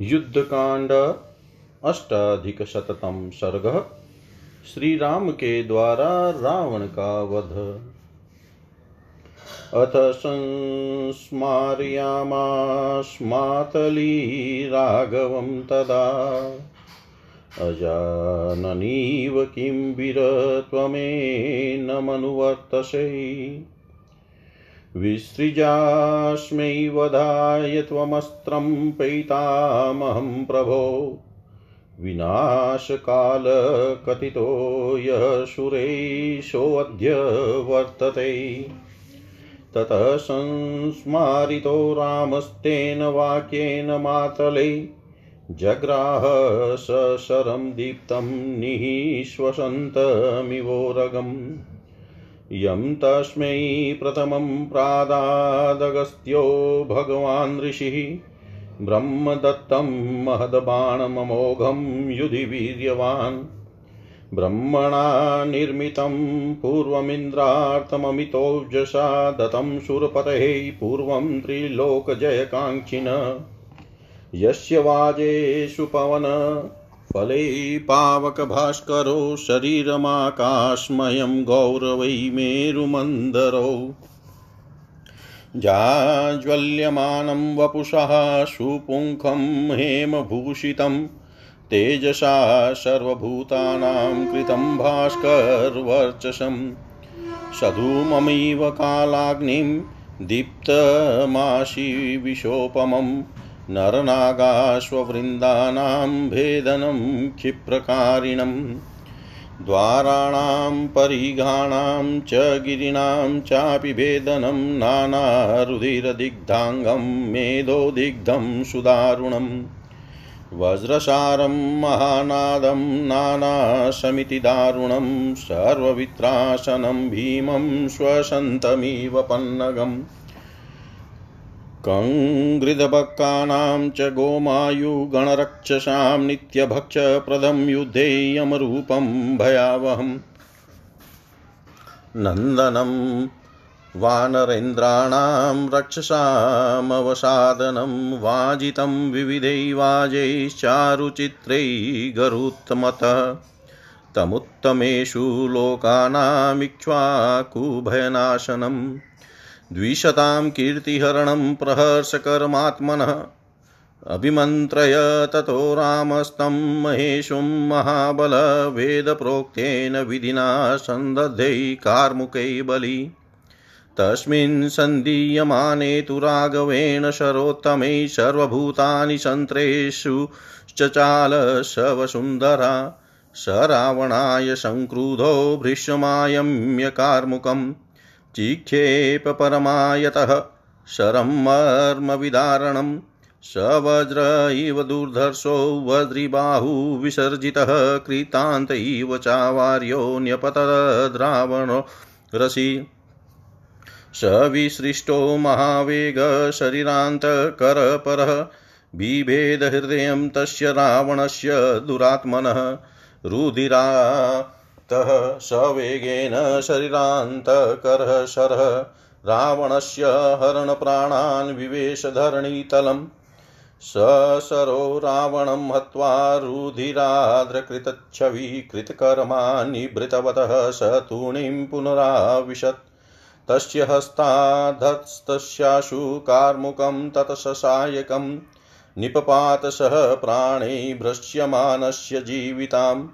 युद्धकांड, अष्टाधिकशततम सर्ग श्री राम के द्वारा रावण का वध। अथ संस्मार्यामास्मातली राघवं तदा। अजाननीव किं वीरत्वमेनमनुवर्तसे। विसृजास्मै वधाय त्वमस्त्रं पैतामहं प्रभो। विनाशकालकथितो यः सुरेशोऽद्य वर्तते। ततः संस्मारितो रामस्तेन वाक्येन मातले। जग्राह सशरं दीप्तं निःश्वसन्तमिवोरगम् यं तस्मै प्रथमं प्रादादगस्त्यो भगवान् ऋषिः ब्रह्मदत्तं महद्बाणममोघं युधि वीर्यवान् ब्रह्मणा निर्मितं पूर्वमिन्द्रार्थममितोजसा दत्तं सुरपतेः पूर्वं त्रिलोकजयकाङ्क्षिण यस्य वाजेषु पवन फले पावकभास्करो शरीरमाकाशमयं गौरवै मेरुमन्दरौ। जाज्वल्यमानं वपुषः, सुपुङ्खं हेमभूषितं, तेजसा सर्वभूतानां कृतं भास्कर्वर्चसं। सधूममिव कालाग्निं दीप्तमाशिविशोपमम् नरनागाश्ववृन्दानां भेदनं क्षिप्रकारिणं, द्वाराणां परिघाणां च गिरीणां चापि भेदनं, नानारुधिरदिग्धाङ्गं मेधोदिग्धं सुदारुणम् वज्रसारं महानादं नानाशमितिदारुणं सर्ववित्रासनं भीमं श्वसन्तमिव पन्नगम्। कङ्कृतभक्कानां च गोमायुगणरक्षसां नित्यभक्षप्रदं युद्धेयमरूपं भयावहम्। नन्दनं वानरेन्द्राणां रक्षसामवसादनं वाजितं विविधैवाजैश्चारुचित्रैः तमुत्तमेषु लोकानामिक्ष्वाकुभयनाशनम्। द्विशतां कीर्तिहरणं प्रहर्षकर्मात्मनः। अभिमन्त्रय ततो रामस्तं महेशुं महाबलवेदप्रोक्तेन विधिना सन्दद्धै कार्मुकै बलि। तस्मिन् सन्दीयमाने तु राघवेण शरोत्तमै सर्वभूतानि सन्त्रेषु चचाल शवसुन्दरा। स रावणाय सङ्क्रुधो भृशमायम्य कार्मुकम् चिक्षेपपरमायतः शरं मर्मविदारणं स वज्र इव दुर्धर्षो वज्रिबाहु विसर्जितः कृतान्त इव चावार्यो न्यपतद्रावणो रसि। स विसृष्टो महावेगशरीरान्तकरपरः बिभेदहृदयं तस्य रावणस्य दुरात्मनः रुधिरा तः सवेगेन शरीरान्तकरः शरः रावणस्य हरणप्राणान् विवेशधरणीतलम्। सशरो रावणं हत्वा रुधिराद्रकृतच्छवीकृतकर्मा निभृतवतः स तूणीं पुनराविशत्। तस्य हस्ताधस्तस्याशु कार्मुकं तत्ससायकं निपपात सह प्राणै भ्रश्यमानस्य जीविताम्।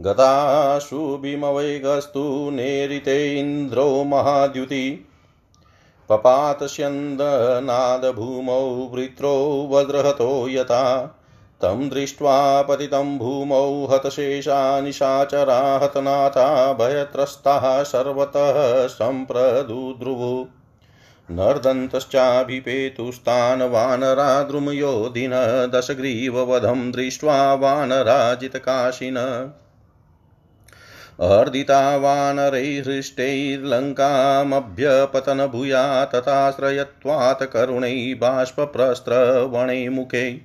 गताशु भीमवैगस्तु नेरिते इन्द्रो महाद्युति। पपातस्यन्दनादभूमौ वृत्रो वज्रहतो यथा। तं दृष्ट्वा पतितं भूमौ हतशेषा निशाचरा हतनाथा भयत्रस्ताः सर्वतः सम्प्रदुद्रुवु। नर्दन्तश्चाभिपेतुस्तान् वानरा द्रुमयोधिन दशग्रीववधं दृष्ट्वा वानराजितकाशिन। अर्दिता वानरैहृष्टैर्लङ्कामभ्यपतनभूया तथाश्रयत्वात् करुणै बाष्पप्रस्रवणै मुखे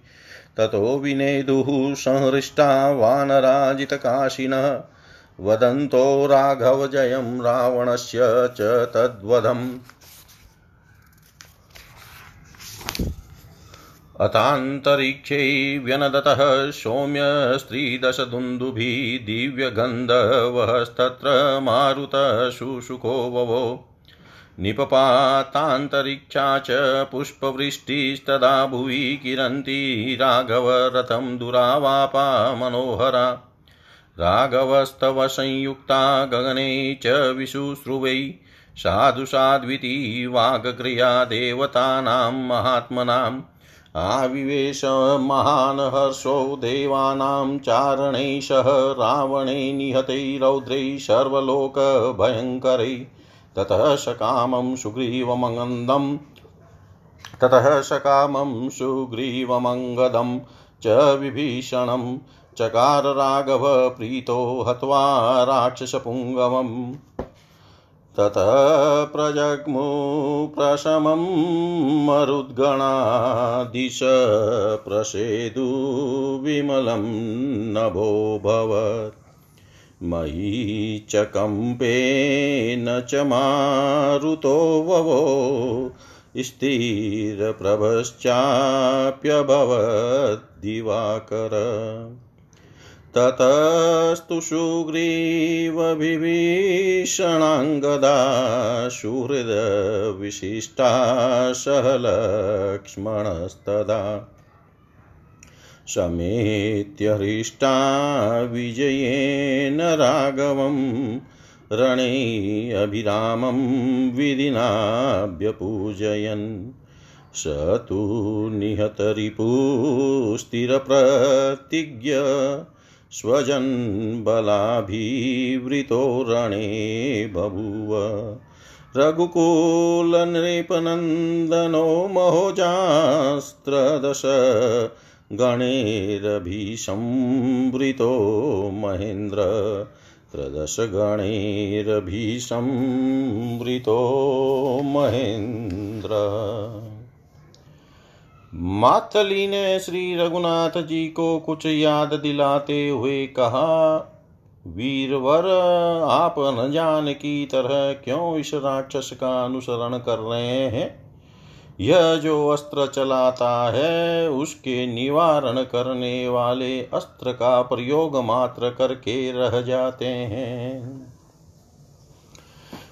ततो विनेदुः संहृष्टा वानराजितकाशिनः। वदन्तो राघवजयं रावणस्य च तद्वधम् अथान्तरिक्षे व्यनदतः सौम्यस्त्रीदशदुन्दुभिः दिव्यगन्धवस्तत्र मारुतशुशुको ववो। निपपातान्तरिक्षा च पुष्पवृष्टिस्तदा भुवि किरन्ति राघवरथं दुरावापा मनोहरा। राघवस्तव संयुक्ता गगने च विशुश्रुवै साधु साध्विति वागक्रिया देवतानां महात्मनाम् आविवेश महान् हर्षो देवानां चारणैः सह रावणे निहतै रौद्रैः सर्वलोकभयङ्करै। ततः सकामं सुग्रीवमङ्गदं ततः सकामं सुग्रीवमङ्गदं च विभीषणं चकार राघव प्रीतो हत्वा राक्षसपुङ्गवम्। ततः प्रजग्मु प्रशमं मरुद्गणादिश प्रसेदु विमलं नभोऽभवत् मयि च कम्पेन च मारुतो ववो स्थिरप्रभश्चाप्यभवद्दिवाकर ततस्तु सुग्रीवविभीषणाङ्गदा सुहृदविशिष्टा सह लक्ष्मणस्तदा। समेत्य हृष्टा विजयेन राघवं रणे अभिरामं विधिनाभ्यपूजयन्। स तु निहतरिपुस्थिरप्रतिज्ञ स्वजन्बलाभिवृतो रणे बभूव। रघुकुलनृपनन्दनो महोजास्त्रदश गणैरभिसंवृतो महेन्द्र। त्रदशगणैरभिसंवृतो महेन्द्र। मातली ने श्री रघुनाथ जी को कुछ याद दिलाते हुए कहा वीरवर आप न जान की तरह क्यों इस राक्षस का अनुसरण कर रहे हैं? यह जो अस्त्र चलाता है, उसके निवारण करने वाले अस्त्र का प्रयोग मात्र करके रह जाते हैं।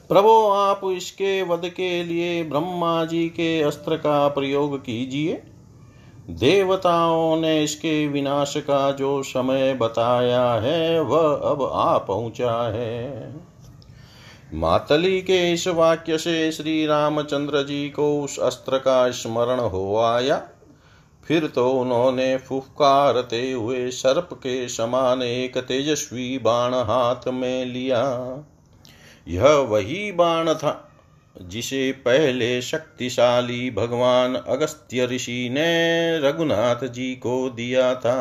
प्रभो, आप इसके वध के लिए ब्रह्मा जी के अस्त्र का प्रयोग कीजिए। देवताओं ने इसके विनाश का जो समय बताया है, वह अब आ पहुँचा है। मातली के इस वाक्य से श्री रामचंद्र जी को उस अस्त्र का स्मरण हो आया। फिर तो उन्होंने फुफकारते हुए सर्प के समान एक तेजस्वी बाण हाथ में लिया। यह वही बाण था जिसे पहले शक्तिशाली भगवान अगस्त्य ऋषि ने रघुनाथ जी को दिया था,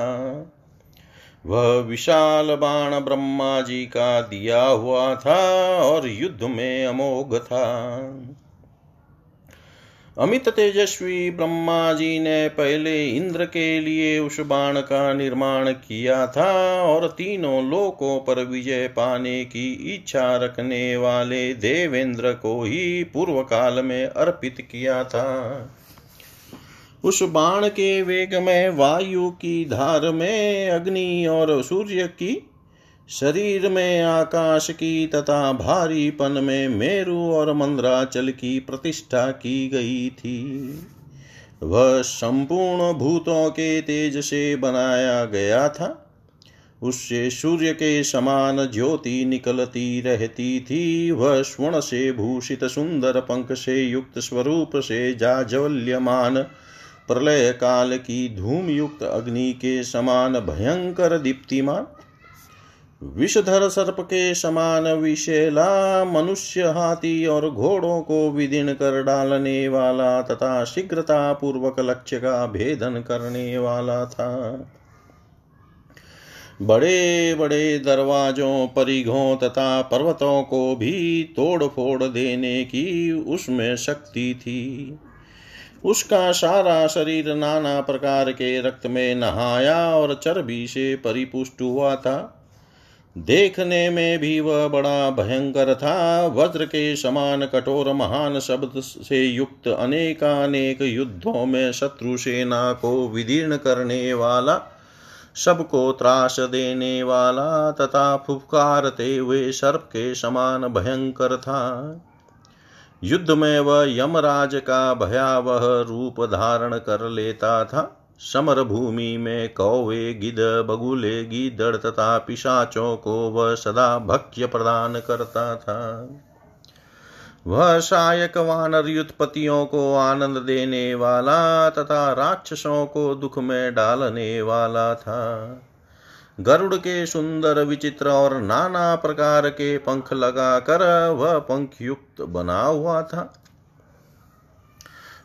वह विशाल बाण ब्रह्मा जी का दिया हुआ था और युद्ध में अमोघ था। अमित तेजस्वी ब्रह्मा जी ने पहले इंद्र के लिए उस बाण का निर्माण किया था और तीनों लोकों पर विजय पाने की इच्छा रखने वाले देवेंद्र को ही पूर्व काल में अर्पित किया था। उस बाण के वेग में वायु की धार में अग्नि और सूर्य की शरीर में आकाश की तथा भारीपन में मेरु और मंद्राचल की प्रतिष्ठा की गई थी। वह संपूर्ण भूतों के तेज से बनाया गया था। उससे सूर्य के समान ज्योति निकलती रहती थी। वह स्वर्ण से भूषित सुंदर पंख से युक्त स्वरूप से जाज्वल्यमान प्रलय काल की धूम युक्त अग्नि के समान भयंकर दीप्तिमान विषधर सर्प के समान विशेला मनुष्य हाथी और घोड़ों को विदीर्ण कर डालने वाला तथा शीघ्रता पूर्वक लक्ष्य का भेदन करने वाला था। बड़े बड़े दरवाजों, परिघों तथा पर्वतों को भी तोड़ फोड़ देने की उसमें शक्ति थी। उसका सारा शरीर नाना प्रकार के रक्त में नहाया और चर्बी से परिपुष्ट हुआ था। देखने में भी वह बड़ा भयंकर था। वज्र के समान कठोर महान शब्द से युक्त अनेकानेक युद्धों में शत्रु सेना को विदीर्ण करने वाला, सबको त्रास देने वाला तथा फुफकारते हुए सर्प के समान भयंकर था। युद्ध में वह यमराज का भयावह रूप धारण कर लेता था। समर भूमि में कौवे, गिद, बगुले, गिदड़ तथा पिशाचों को वह सदा भक्ष्य प्रदान करता था। वह शायक वानर युत्पत्तियों को आनंद देने वाला तथा राक्षसों को दुख में डालने वाला था। गरुड़ के सुंदर, विचित्र और नाना प्रकार के पंख लगाकर वह पंख युक्त बना हुआ था।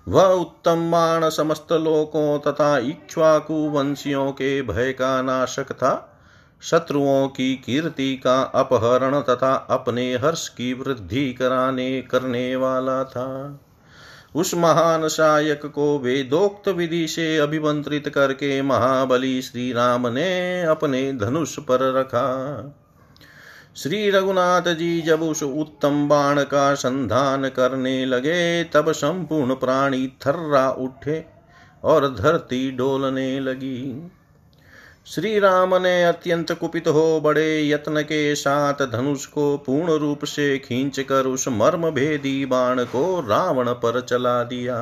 वह उत्तम बाण समस्त लोकों तथा इक्ष्वाकु वंशियों के भय का नाशक था। शत्रुओं की कीर्ति का अपहरण तथा अपने हर्ष की वृद्धि कराने, करने वाला था। उस महान शायक को वेदोक्त विधि से अभिमंत्रित करके महाबली श्री राम ने अपने धनुष पर रखा। श्री रघुनाथ जी जब उस उत्तम बाण का संधान करने लगे, तब संपूर्ण प्राणी थर्रा उठे और धरती डोलने लगी। श्री राम ने अत्यंत कुपित हो बड़े यत्न के साथ धनुष को पूर्ण रूप से खींच कर उस मर्म भेदी बाण को रावण पर चला दिया।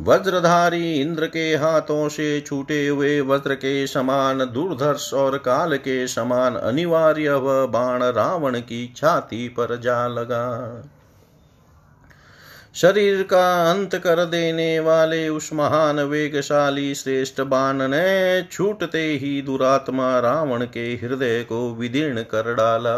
वज्रधारी इंद्र के हाथों से छूटे हुए वज्र के समान दुर्धर्ष और काल के समान अनिवार्य वह बाण रावण की छाती पर जा लगा। शरीर का अंत कर देने वाले उस महान वेगशाली श्रेष्ठ बाण ने छूटते ही दुरात्मा रावण के हृदय को विदीर्ण कर डाला।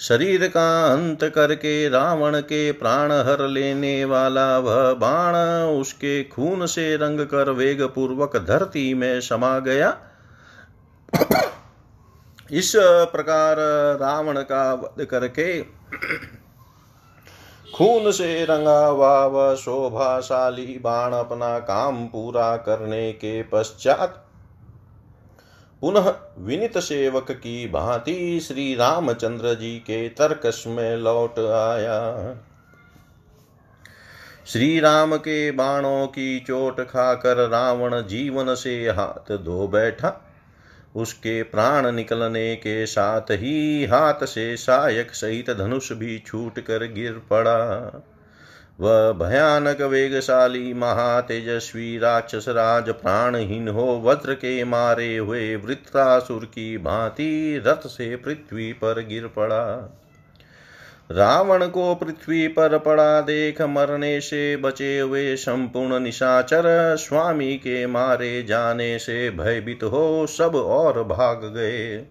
शरीर का अंत करके रावण के प्राण हर लेने वाला वह बाण उसके खून से रंग कर वेग पूर्वक धरती में समा गया। इस प्रकार रावण का वध करके खून से रंगा हुआ शोभाशाली बाण अपना काम पूरा करने के पश्चात पुनः विनित सेवक की भांति श्री रामचंद्र जी के तर्कस में लौट आया। श्री राम के बाणों की चोट खाकर रावण जीवन से हाथ धो बैठा। उसके प्राण निकलने के साथ ही हाथ से सायक सहित धनुष भी छूट कर गिर पड़ा। वह भयानक वेगशाली महातेजस्वी राक्षस राज प्राणहीन हो वज्र के मारे हुए वृत्रासुर की भांति रथ से पृथ्वी पर गिर पड़ा। रावण को पृथ्वी पर पड़ा देख मरने से बचे हुए संपूर्ण निशाचर स्वामी के मारे जाने से भयभीत हो सब और भाग गए।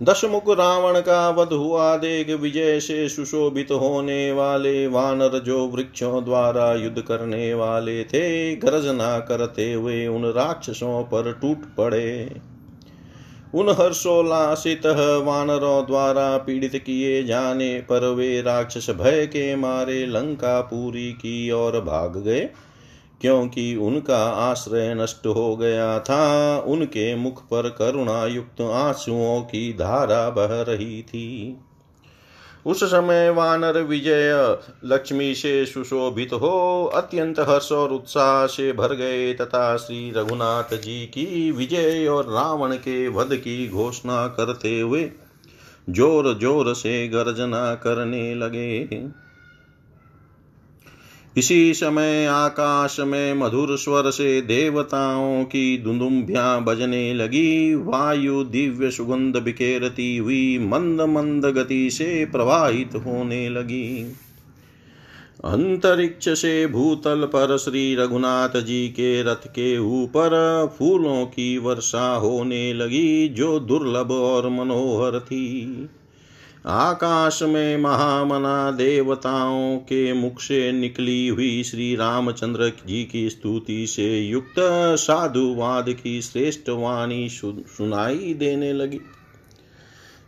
दशमुख रावण का वध हुआ, देख विजय से सुशोभित होने वाले वानर जो वृक्षों द्वारा युद्ध करने वाले थे गर्जना करते हुए उन राक्षसों पर टूट पड़े। उन हर्षोल्लासित वानरों द्वारा पीड़ित किए जाने पर वे राक्षस भय के मारे लंका पूरी की ओर भाग गए। क्योंकि उनका आश्रय नष्ट हो गया था। उनके मुख पर करुणा युक्त आंसुओं की धारा बह रही थी। उस समय वानर विजय लक्ष्मी से सुशोभित हो अत्यंत हर्ष और उत्साह से भर गए तथा श्री रघुनाथ जी की विजय और रावण के वध की घोषणा करते हुए ज़ोर ज़ोर से गर्जना करने लगे। इसी समय आकाश में मधुर स्वर से देवताओं की दुदुम्बिया बजने लगी। वायु दिव्य सुगंध बिखेरती हुई मंद मंद गति से प्रवाहित होने लगी। अंतरिक्ष से भूतल पर श्री रघुनाथ जी के रथ के ऊपर फूलों की वर्षा होने लगी, जो दुर्लभ और मनोहर थी। आकाश में महामना देवताओं के मुख से निकली हुई श्री रामचंद्र जी की स्तुति से युक्त साधुवाद की श्रेष्ठ वाणी सुनाई देने लगी।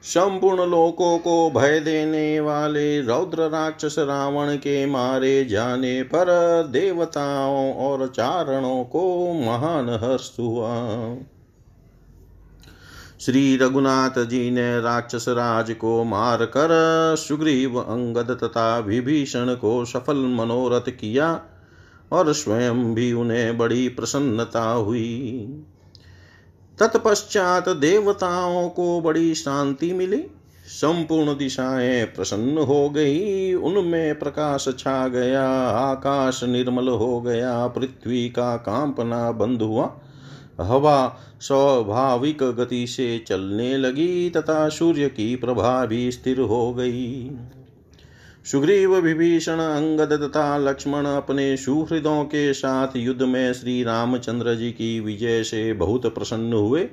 संपूर्ण लोकों को भय देने वाले रौद्र राक्षस रावण के मारे जाने पर देवताओं और चारणों को महान हर्ष हुआ। श्री रघुनाथ जी ने राक्षस राज को मार कर सुग्रीव अंगद तथा विभीषण को सफल मनोरथ किया और स्वयं भी उन्हें बड़ी प्रसन्नता हुई। तत्पश्चात देवताओं को बड़ी शांति मिली। संपूर्ण दिशाएँ प्रसन्न हो गई। उनमें प्रकाश छा गया, आकाश निर्मल हो गया, पृथ्वी का कांपना बंद हुआ। हवा स्वाभाविक गति से चलने लगी, तथा सूर्य की प्रभा भी स्थिर हो गई। सुग्रीव विभीषण, अंगद तथा लक्ष्मण अपने सुहृदों के साथ युद्ध में श्री रामचंद्र जी की विजय से बहुत प्रसन्न हुए।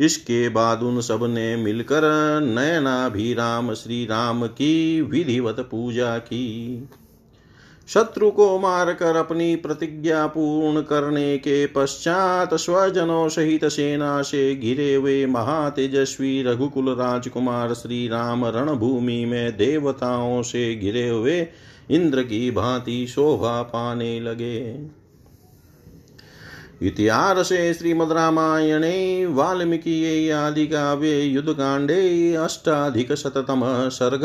इसके बाद उन सबने मिलकर नयनाभिराम, श्री राम की विधिवत पूजा की। शत्रु को मारकर अपनी प्रतिज्ञा पूर्ण करने के पश्चात स्वजनों सहित सेना से घिरे हुए महातेजस्वी रघुकुल राजकुमार श्री राम रणभूमि में देवताओं से घिरे हुए इंद्र की भांति शोभा पाने लगे। इतिहासे श्रीमद्रामायणे वाल्मीकियै आदिकाव्ये युद्धकाण्डे अष्टाधिकशततमः सर्ग